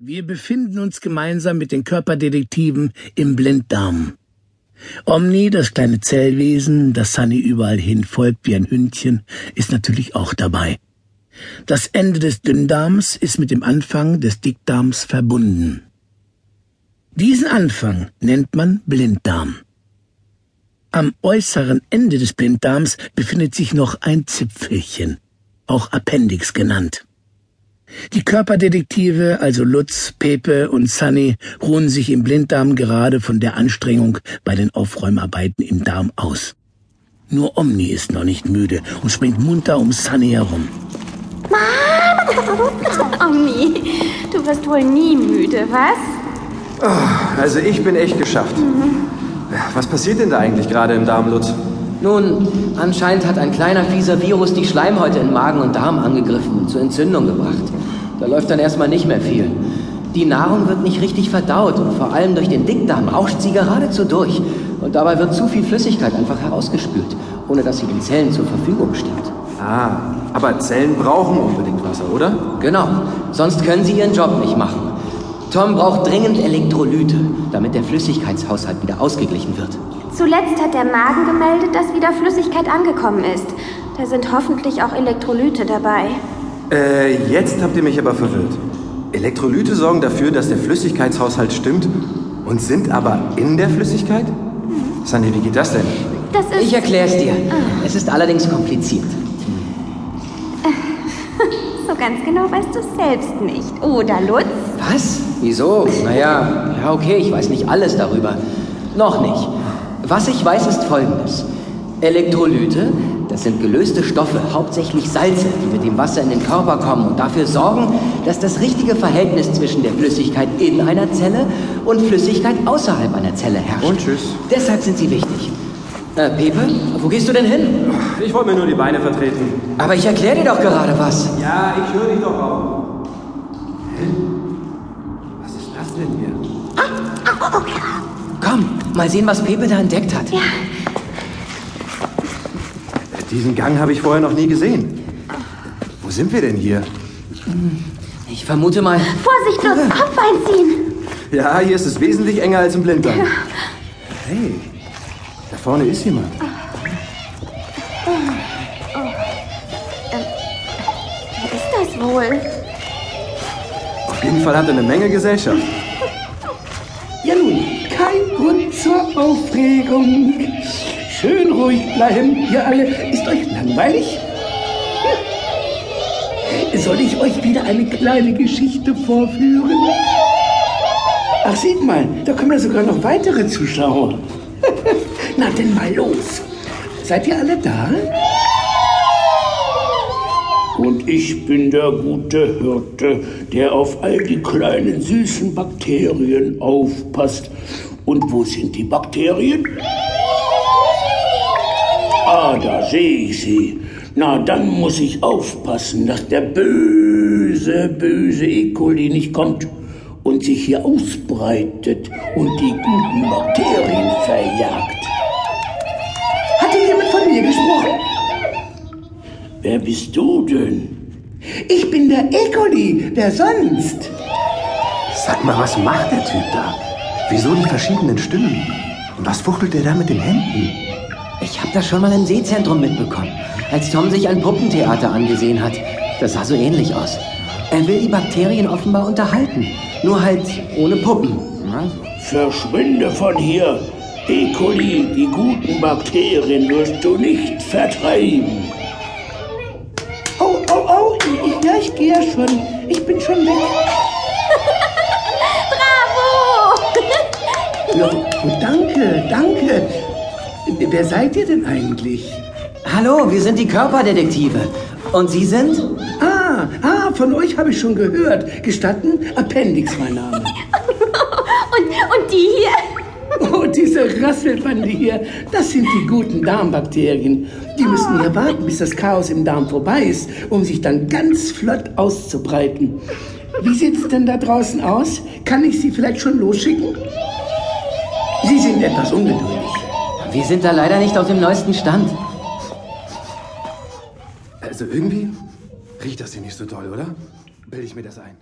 Wir befinden uns gemeinsam mit den Körperdetektiven im Blinddarm. Omni, das kleine Zellwesen, das Sunny überall hin folgt wie ein Hündchen, ist natürlich auch dabei. Das Ende des Dünndarms ist mit dem Anfang des Dickdarms verbunden. Diesen Anfang nennt man Blinddarm. Am äußeren Ende des Blinddarms befindet sich noch ein Zipfelchen, auch Appendix genannt. Die Körperdetektive, also Lutz, Pepe und Sunny, ruhen sich im Blinddarm gerade von der Anstrengung bei den Aufräumarbeiten im Darm aus. Nur Omni ist noch nicht müde und springt munter um Sunny herum. Omni, du wirst wohl nie müde, was? Oh, also ich bin echt geschafft. Mhm. Was passiert denn da eigentlich gerade im Darm, Lutz? Nun, anscheinend hat ein kleiner fieser Virus die Schleimhäute in Magen und Darm angegriffen und zur Entzündung gebracht. Da läuft dann erstmal nicht mehr viel. Die Nahrung wird nicht richtig verdaut und vor allem durch den Dickdarm rauscht sie geradezu durch. Und dabei wird zu viel Flüssigkeit einfach herausgespült, ohne dass sie den Zellen zur Verfügung steht. Ah, aber Zellen brauchen unbedingt Wasser, oder? Genau, sonst können sie ihren Job nicht machen. Tom braucht dringend Elektrolyte, damit der Flüssigkeitshaushalt wieder ausgeglichen wird. Zuletzt hat der Magen gemeldet, dass wieder Flüssigkeit angekommen ist. Da sind hoffentlich auch Elektrolyte dabei. Äh, jetzt habt ihr mich aber verwirrt. Elektrolyte sorgen dafür, dass der Flüssigkeitshaushalt stimmt und sind aber in der Flüssigkeit? Mhm. Sandy, wie geht das denn? Das ist... Ich erkläre es dir. Ah. Es ist allerdings kompliziert. so ganz genau weißt du es selbst nicht, oder Lutz? Was? Wieso? Naja, ja okay, ich weiß nicht alles darüber. Noch nicht. Was ich weiß, ist Folgendes. Elektrolyte, das sind gelöste Stoffe, hauptsächlich Salze, die mit dem Wasser in den Körper kommen und dafür sorgen, dass das richtige Verhältnis zwischen der Flüssigkeit in einer Zelle und Flüssigkeit außerhalb einer Zelle herrscht. Und tschüss. Deshalb sind sie wichtig. Äh, Pepe, wo gehst du denn hin? Ich wollte mir nur die Beine vertreten. Aber ich erkläre dir doch gerade was. Ja, ich höre dich doch auch. Hä? Was ist das denn hier? Komm, mal sehen, was Pepe da entdeckt hat. Ja. Diesen Gang habe ich vorher noch nie gesehen. Wo sind wir denn hier? Ich vermute mal. Vorsicht, bloß Kopf einziehen. Ja, hier ist es wesentlich enger als im Blinddarm. Hey, da vorne ist jemand. Wer ist das wohl? Auf jeden Fall hat er eine Menge Gesellschaft. Ja nun, kein Grund zur Aufregung. Schön ruhig bleiben, ihr alle. Ist euch langweilig? Soll ich euch wieder eine kleine Geschichte vorführen? Ach, seht mal, da kommen ja sogar noch weitere Zuschauer. Na denn mal los. Seid ihr alle da? Und ich bin der gute Hirte, der auf all die kleinen süßen Bakterien aufpasst. Und wo sind die Bakterien? Ah, da sehe ich sie. Na, dann muss ich aufpassen, dass der böse, böse E. coli nicht kommt und sich hier ausbreitet und die guten Bakterien verjagt. Hat hier jemand von mir gesprochen? Wer bist du denn? Ich bin der E. coli, wer sonst? Sag mal, was macht der Typ da? Wieso die verschiedenen Stimmen? Und was fuchtelt er da mit den Händen? Ich habe das schon mal im Seezentrum mitbekommen, als Tom sich ein Puppentheater angesehen hat. Das sah so ähnlich aus. Er will die Bakterien offenbar unterhalten, nur halt ohne Puppen. Verschwinde von hier. E. coli, die guten Bakterien wirst du nicht vertreiben. Oh, oh, oh, ich, ja, ich gehe ja schon. Ich bin schon weg. Wer seid ihr denn eigentlich? Hallo, wir sind die Körperdetektive. Und Sie sind? Ah, ah, von euch habe ich schon gehört. Gestatten? Appendix, mein Name. Und, und die hier? Oh, diese Rasselbande hier, das sind die guten Darmbakterien. Die müssen hier warten, bis das Chaos im Darm vorbei ist, um sich dann ganz flott auszubreiten. Wie sieht es denn da draußen aus? Kann ich Sie vielleicht schon losschicken? Sie sind etwas ungeduldig. Wir sind da leider nicht auf dem neuesten Stand. Also irgendwie riecht das hier nicht so doll, oder? Bilde ich mir das ein.